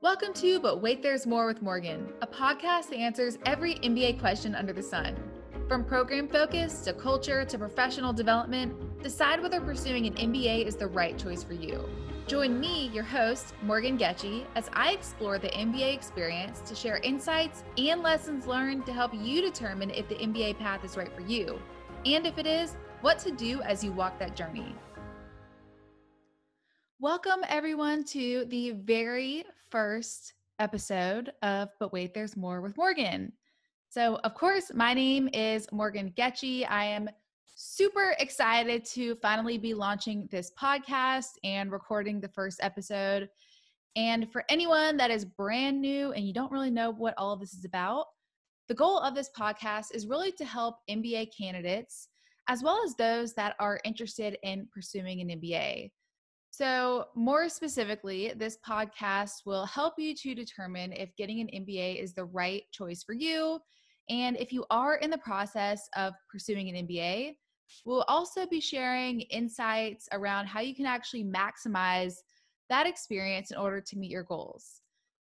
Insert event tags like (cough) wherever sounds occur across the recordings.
Welcome to But Wait There's More with Morgan, a podcast that answers every MBA question under the sun. From program focus to culture to professional development, decide whether pursuing an MBA is the right choice for you. Join me, your host, Morgan Getchy, as I explore the MBA experience to share insights and lessons learned to help you determine if the MBA path is right for you, and if it is, what to do as you walk that journey. Welcome, everyone, to the very first episode of But Wait, There's More with Morgan. So, of course, my name is Morgan Getchy. I am super excited to finally be launching this podcast and recording the first episode. And for anyone that is brand new and you don't really know what all this is about, the goal of this podcast is really to help MBA candidates as well as those that are interested in pursuing an MBA. So, more specifically, this podcast will help you to determine if getting an MBA is the right choice for you. And if you are in the process of pursuing an MBA, we'll also be sharing insights around how you can actually maximize that experience in order to meet your goals.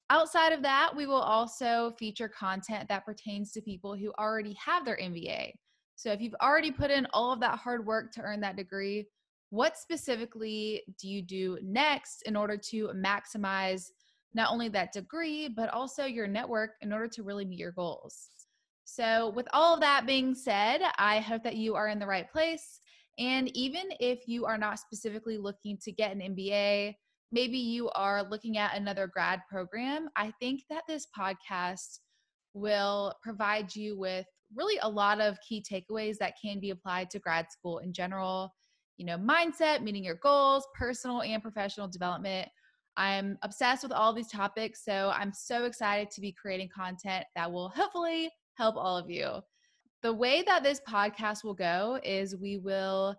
Outside of that, we will also feature content that pertains to people who already have their MBA. So if you've already put in all of that hard work to earn that degree, what specifically do you do next in order to maximize not only that degree, but also your network in order to really meet your goals? So, with all of that being said, I hope that you are in the right place. And even if you are not specifically looking to get an MBA, maybe you are looking at another grad program, I think that this podcast will provide you with really a lot of key takeaways that can be applied to grad school in general you know, mindset, meeting your goals, personal and professional development. I'm obsessed with all these topics, so I'm so excited to be creating content that will hopefully help all of you. The way that this podcast will go is we will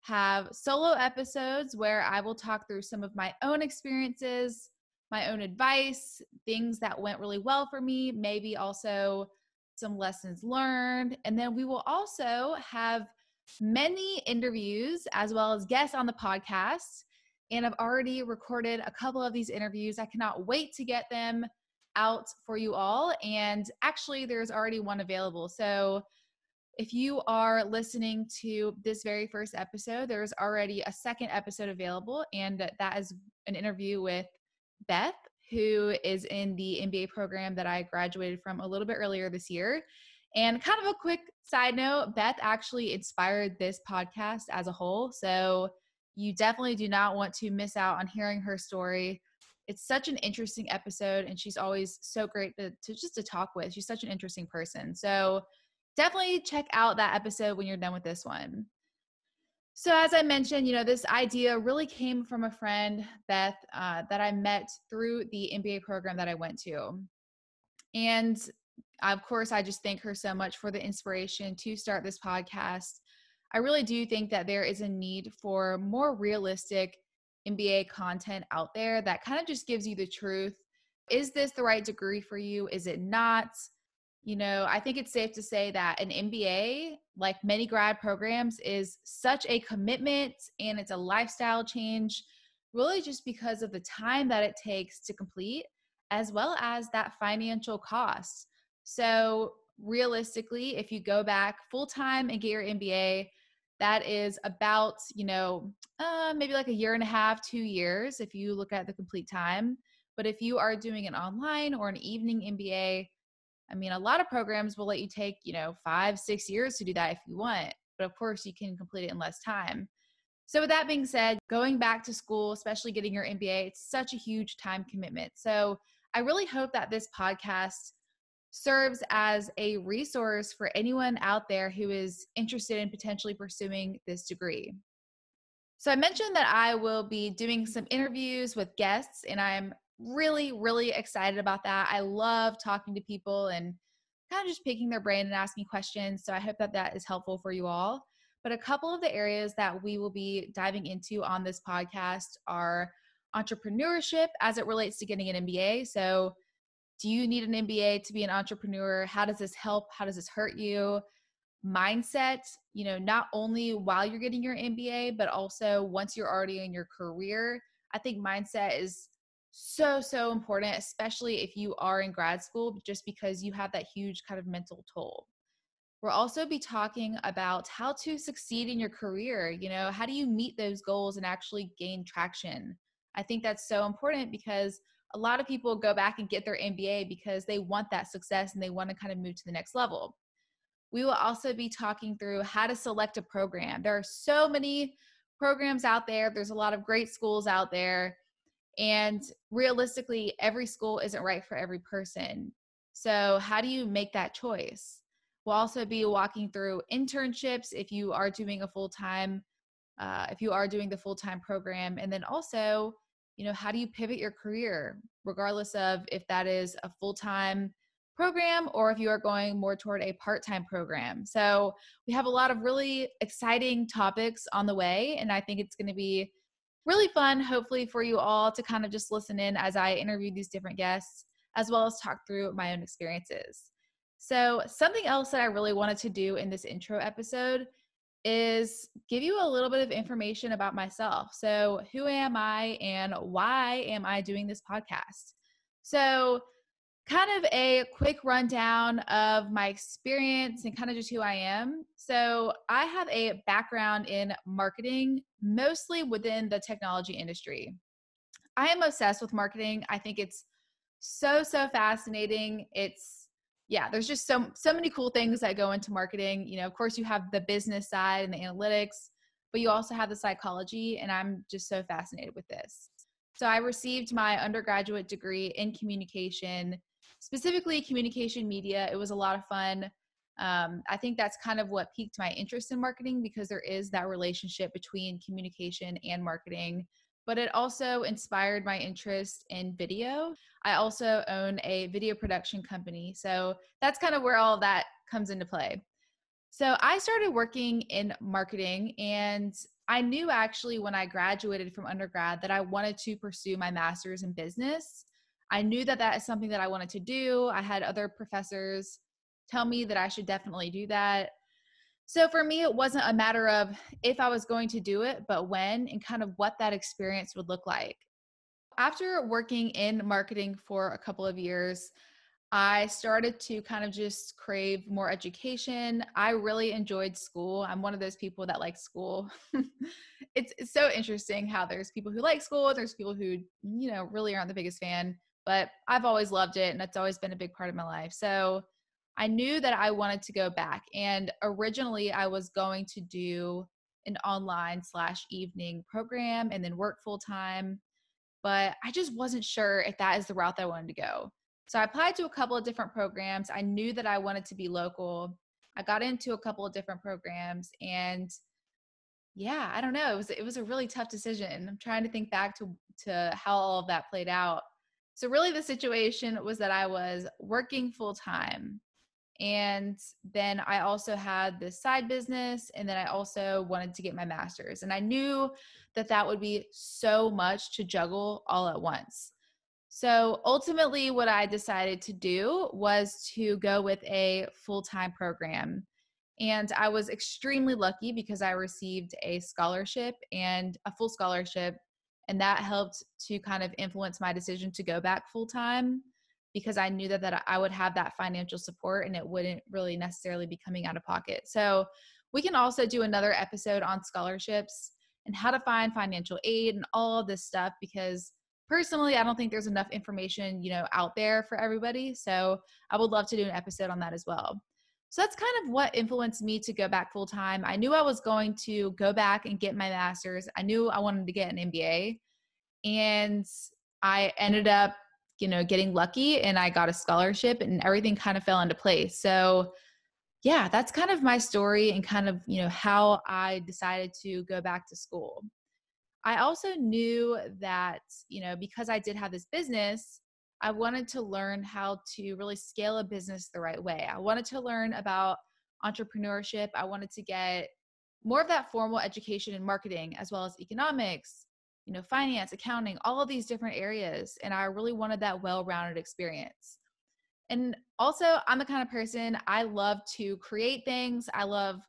have solo episodes where I will talk through some of my own experiences, my own advice, things that went really well for me, maybe also some lessons learned. And then we will also have many interviews as well as guests on the podcast. And I've already recorded a couple of these interviews. I cannot wait to get them out for you all. And actually, there's already one available. So if you are listening to this very first episode, there's already a second episode available. And that is an interview with Beth, who is in the MBA program that I graduated from a little bit earlier this year. And kind of a quick side note Beth actually inspired this podcast as a whole. So you definitely do not want to miss out on hearing her story. It's such an interesting episode, and she's always so great to, to just to talk with. She's such an interesting person. So definitely check out that episode when you're done with this one. So, as I mentioned, you know, this idea really came from a friend, Beth, uh, that I met through the MBA program that I went to. And of course, I just thank her so much for the inspiration to start this podcast. I really do think that there is a need for more realistic MBA content out there that kind of just gives you the truth. Is this the right degree for you? Is it not? You know, I think it's safe to say that an MBA, like many grad programs, is such a commitment and it's a lifestyle change, really just because of the time that it takes to complete, as well as that financial cost. So, realistically, if you go back full time and get your MBA, that is about, you know, uh, maybe like a year and a half, two years if you look at the complete time. But if you are doing an online or an evening MBA, I mean, a lot of programs will let you take, you know, five, six years to do that if you want. But of course, you can complete it in less time. So, with that being said, going back to school, especially getting your MBA, it's such a huge time commitment. So, I really hope that this podcast serves as a resource for anyone out there who is interested in potentially pursuing this degree. So, I mentioned that I will be doing some interviews with guests, and I'm really, really excited about that. I love talking to people and kind of just picking their brain and asking questions. So, I hope that that is helpful for you all. But a couple of the areas that we will be diving into on this podcast are entrepreneurship as it relates to getting an MBA. So, do you need an MBA to be an entrepreneur? How does this help? How does this hurt you? Mindset, you know, not only while you're getting your MBA, but also once you're already in your career. I think mindset is so, so important, especially if you are in grad school, just because you have that huge kind of mental toll. We'll also be talking about how to succeed in your career. You know, how do you meet those goals and actually gain traction? I think that's so important because a lot of people go back and get their MBA because they want that success and they want to kind of move to the next level. We will also be talking through how to select a program. There are so many programs out there, there's a lot of great schools out there. And realistically, every school isn't right for every person. So, how do you make that choice? We'll also be walking through internships if you are doing a full time, uh, if you are doing the full time program, and then also, you know, how do you pivot your career, regardless of if that is a full time program or if you are going more toward a part time program. So, we have a lot of really exciting topics on the way, and I think it's going to be really fun, hopefully, for you all to kind of just listen in as I interview these different guests, as well as talk through my own experiences. So, something else that I really wanted to do in this intro episode is give you a little bit of information about myself. So, who am I and why am I doing this podcast? So, kind of a quick rundown of my experience and kind of just who I am. So, I have a background in marketing, mostly within the technology industry. I am obsessed with marketing. I think it's so so fascinating. It's yeah, there's just so so many cool things that go into marketing. You know, of course you have the business side and the analytics, but you also have the psychology and I'm just so fascinated with this. So I received my undergraduate degree in communication specifically communication media. It was a lot of fun. Um, I think that's kind of what piqued my interest in marketing because there is that relationship between communication and marketing. But it also inspired my interest in video. I also own a video production company. So that's kind of where all that comes into play. So I started working in marketing and I knew actually when I graduated from undergrad that I wanted to pursue my master's in business. I knew that that is something that I wanted to do. I had other professors tell me that I should definitely do that. So for me, it wasn't a matter of if I was going to do it, but when and kind of what that experience would look like. After working in marketing for a couple of years, I started to kind of just crave more education. I really enjoyed school. I'm one of those people that like school. (laughs) it's, it's so interesting how there's people who like school, there's people who, you know, really aren't the biggest fan but I've always loved it and it's always been a big part of my life. So I knew that I wanted to go back. And originally, I was going to do an online slash evening program and then work full time. But I just wasn't sure if that is the route that I wanted to go. So I applied to a couple of different programs. I knew that I wanted to be local. I got into a couple of different programs and yeah, I don't know. It was it was a really tough decision. I'm trying to think back to to how all of that played out. So, really, the situation was that I was working full time. And then I also had this side business. And then I also wanted to get my master's. And I knew that that would be so much to juggle all at once. So ultimately, what I decided to do was to go with a full time program. And I was extremely lucky because I received a scholarship and a full scholarship and that helped to kind of influence my decision to go back full time because I knew that that I would have that financial support and it wouldn't really necessarily be coming out of pocket. So we can also do another episode on scholarships and how to find financial aid and all this stuff because personally I don't think there's enough information, you know, out there for everybody. So I would love to do an episode on that as well. So that's kind of what influenced me to go back full time. I knew I was going to go back and get my master's. I knew I wanted to get an MBA. And I ended up, you know, getting lucky and I got a scholarship and everything kind of fell into place. So, yeah, that's kind of my story and kind of, you know, how I decided to go back to school. I also knew that, you know, because I did have this business, I wanted to learn how to really scale a business the right way. I wanted to learn about entrepreneurship. I wanted to get more of that formal education in marketing as well as economics, you know, finance, accounting, all of these different areas. And I really wanted that well rounded experience. And also, I'm the kind of person I love to create things. I love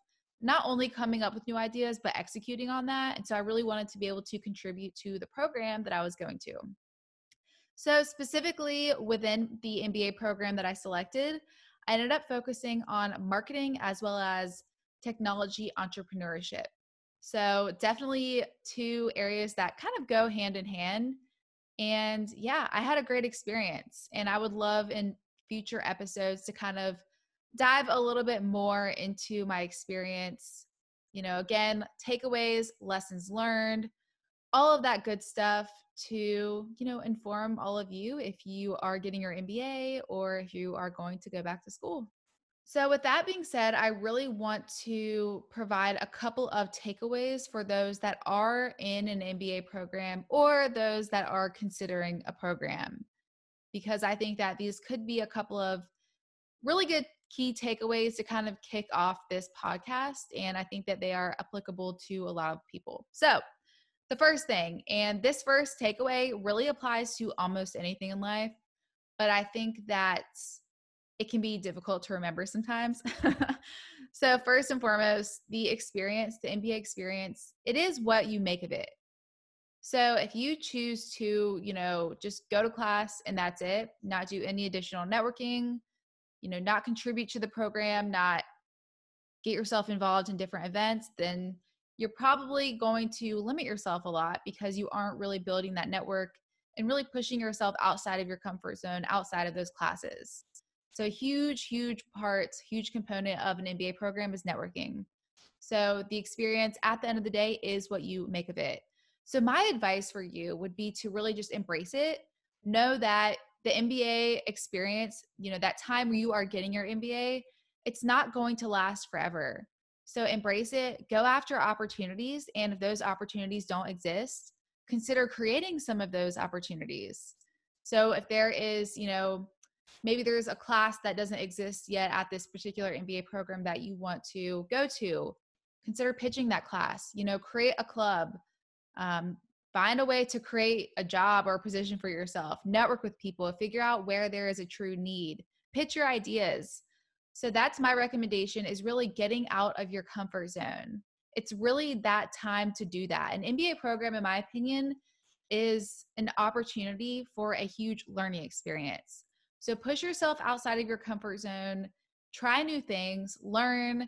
not only coming up with new ideas, but executing on that. And so I really wanted to be able to contribute to the program that I was going to. So, specifically within the MBA program that I selected, I ended up focusing on marketing as well as technology entrepreneurship. So, definitely two areas that kind of go hand in hand. And yeah, I had a great experience. And I would love in future episodes to kind of dive a little bit more into my experience. You know, again, takeaways, lessons learned, all of that good stuff to you know inform all of you if you are getting your MBA or if you are going to go back to school. So with that being said, I really want to provide a couple of takeaways for those that are in an MBA program or those that are considering a program because I think that these could be a couple of really good key takeaways to kind of kick off this podcast and I think that they are applicable to a lot of people. So, the first thing, and this first takeaway really applies to almost anything in life, but I think that it can be difficult to remember sometimes. (laughs) so, first and foremost, the experience, the MBA experience, it is what you make of it. So, if you choose to, you know, just go to class and that's it, not do any additional networking, you know, not contribute to the program, not get yourself involved in different events, then you're probably going to limit yourself a lot because you aren't really building that network and really pushing yourself outside of your comfort zone, outside of those classes. So, huge, huge part, huge component of an MBA program is networking. So, the experience at the end of the day is what you make of it. So, my advice for you would be to really just embrace it. Know that the MBA experience, you know, that time where you are getting your MBA, it's not going to last forever. So embrace it, go after opportunities. And if those opportunities don't exist, consider creating some of those opportunities. So if there is, you know, maybe there's a class that doesn't exist yet at this particular MBA program that you want to go to, consider pitching that class, you know, create a club. Um, find a way to create a job or a position for yourself network with people figure out where there is a true need pitch your ideas so that's my recommendation is really getting out of your comfort zone. It's really that time to do that. An MBA program, in my opinion, is an opportunity for a huge learning experience. So push yourself outside of your comfort zone, try new things, learn,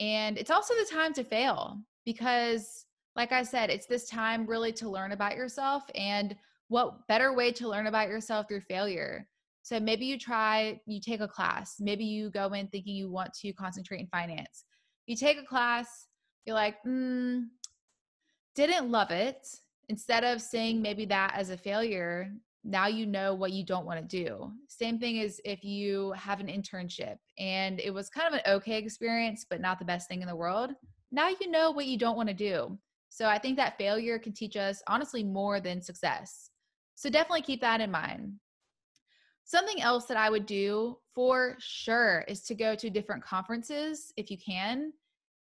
and it's also the time to fail because, like I said, it's this time really to learn about yourself. And what better way to learn about yourself through failure? So maybe you try, you take a class. Maybe you go in thinking you want to concentrate in finance. You take a class, you're like, mm, didn't love it. Instead of saying maybe that as a failure, now you know what you don't want to do. Same thing as if you have an internship and it was kind of an okay experience, but not the best thing in the world. Now you know what you don't want to do. So I think that failure can teach us honestly more than success. So definitely keep that in mind. Something else that I would do for sure is to go to different conferences if you can,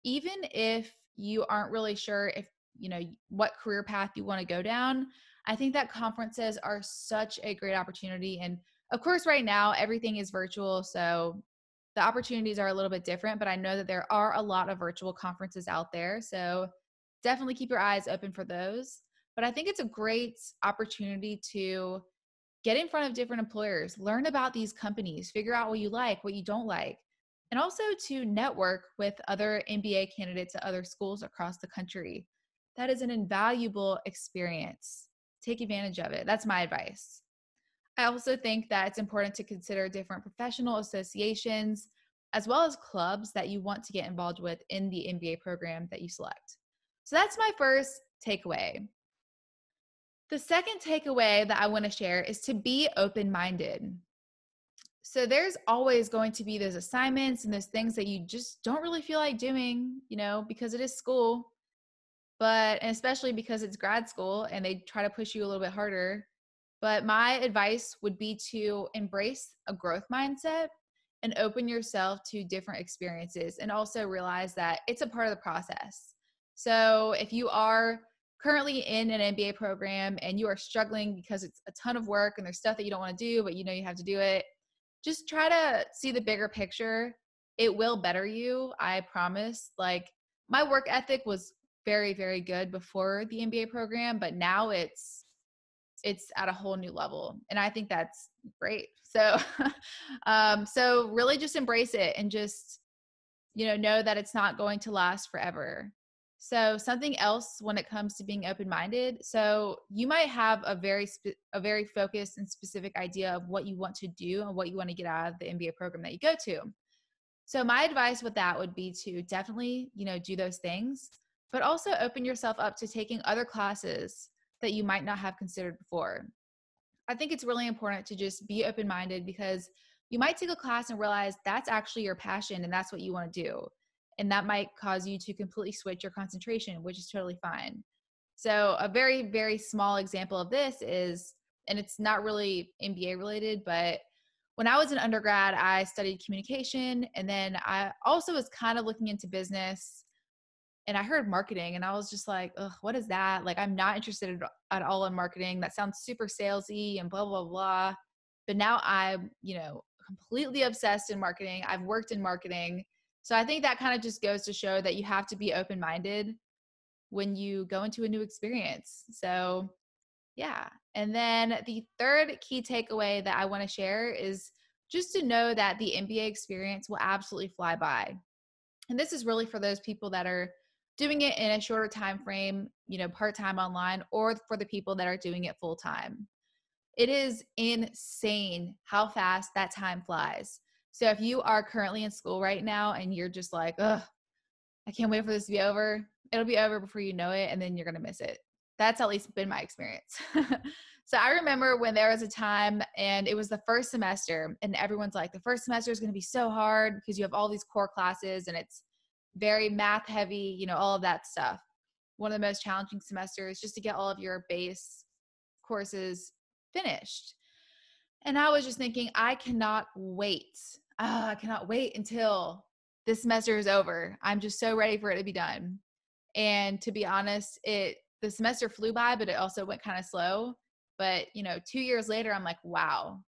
even if you aren't really sure if, you know, what career path you want to go down. I think that conferences are such a great opportunity. And of course, right now, everything is virtual. So the opportunities are a little bit different, but I know that there are a lot of virtual conferences out there. So definitely keep your eyes open for those. But I think it's a great opportunity to get in front of different employers, learn about these companies, figure out what you like, what you don't like, and also to network with other MBA candidates at other schools across the country. That is an invaluable experience. Take advantage of it. That's my advice. I also think that it's important to consider different professional associations as well as clubs that you want to get involved with in the MBA program that you select. So that's my first takeaway. The second takeaway that I want to share is to be open minded. So there's always going to be those assignments and those things that you just don't really feel like doing, you know, because it is school. But especially because it's grad school and they try to push you a little bit harder. But my advice would be to embrace a growth mindset and open yourself to different experiences and also realize that it's a part of the process. So if you are currently in an MBA program and you are struggling because it's a ton of work and there's stuff that you don't want to do, but you know you have to do it, just try to see the bigger picture. It will better you, I promise. Like my work ethic was very, very good before the MBA program, but now it's it's at a whole new level. And I think that's great. (laughs) So, um, so really just embrace it and just, you know, know that it's not going to last forever. So something else when it comes to being open-minded. So you might have a very spe- a very focused and specific idea of what you want to do and what you want to get out of the MBA program that you go to. So my advice with that would be to definitely, you know, do those things, but also open yourself up to taking other classes that you might not have considered before. I think it's really important to just be open-minded because you might take a class and realize that's actually your passion and that's what you want to do and that might cause you to completely switch your concentration which is totally fine so a very very small example of this is and it's not really mba related but when i was an undergrad i studied communication and then i also was kind of looking into business and i heard marketing and i was just like what is that like i'm not interested at all in marketing that sounds super salesy and blah blah blah but now i'm you know completely obsessed in marketing i've worked in marketing so I think that kind of just goes to show that you have to be open minded when you go into a new experience. So, yeah. And then the third key takeaway that I want to share is just to know that the MBA experience will absolutely fly by. And this is really for those people that are doing it in a shorter time frame, you know, part-time online or for the people that are doing it full time. It is insane how fast that time flies. So if you are currently in school right now and you're just like, ugh, I can't wait for this to be over, it'll be over before you know it, and then you're gonna miss it. That's at least been my experience. (laughs) so I remember when there was a time and it was the first semester, and everyone's like, the first semester is gonna be so hard because you have all these core classes and it's very math heavy, you know, all of that stuff. One of the most challenging semesters just to get all of your base courses finished. And I was just thinking, I cannot wait oh, I cannot wait until this semester is over. I'm just so ready for it to be done. And to be honest, it the semester flew by, but it also went kind of slow. But you know, two years later, I'm like, wow,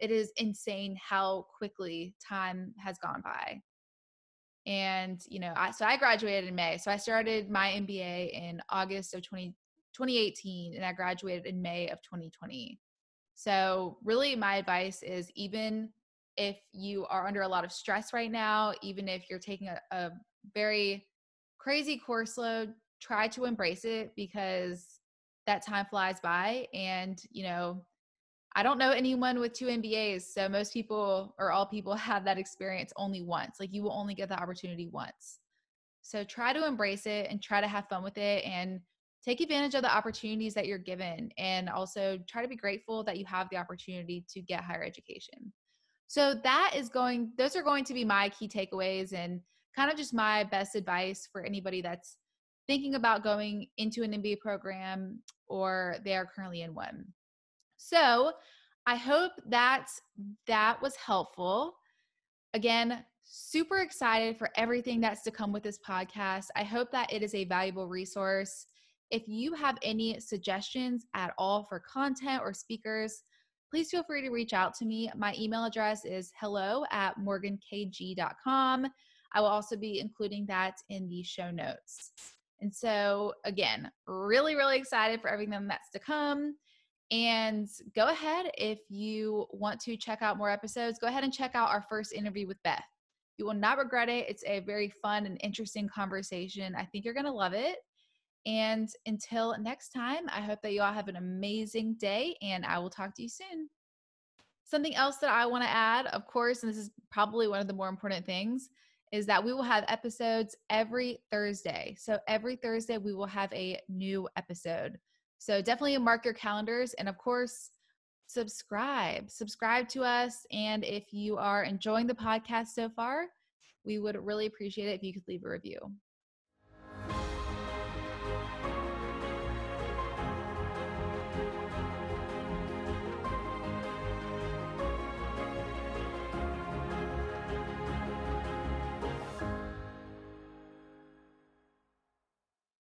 it is insane how quickly time has gone by. And you know, I, so I graduated in May. So I started my MBA in August of 20, 2018, and I graduated in May of 2020. So really, my advice is even if you are under a lot of stress right now, even if you're taking a, a very crazy course load, try to embrace it because that time flies by. And, you know, I don't know anyone with two MBAs. So most people or all people (laughs) have that experience only once. Like you will only get the opportunity once. So try to embrace it and try to have fun with it and take advantage of the opportunities that you're given. And also try to be grateful that you have the opportunity to get higher education. So that is going, those are going to be my key takeaways and kind of just my best advice for anybody that's thinking about going into an MBA program or they are currently in one. So I hope that that was helpful. Again, super excited for everything that's to come with this podcast. I hope that it is a valuable resource. If you have any suggestions at all for content or speakers, please feel free to reach out to me. My email address is hello at morgankg.com. I will also be including that in the show notes. And so, again, really, really excited for everything that's to come. And go ahead if you want to check out more episodes, go ahead and check out our first interview with Beth. You will not regret it. It's a very fun and interesting conversation. I think you're going to love it. And until next time, I hope that you all have an amazing day and I will talk to you soon. Something else that I want to add, of course, and this is probably one of the more important things, is that we will have episodes every Thursday. So every Thursday, we will have a new episode. So definitely mark your calendars. And of course, subscribe. Subscribe to us. And if you are enjoying the podcast so far, we would really appreciate it if you could leave a review.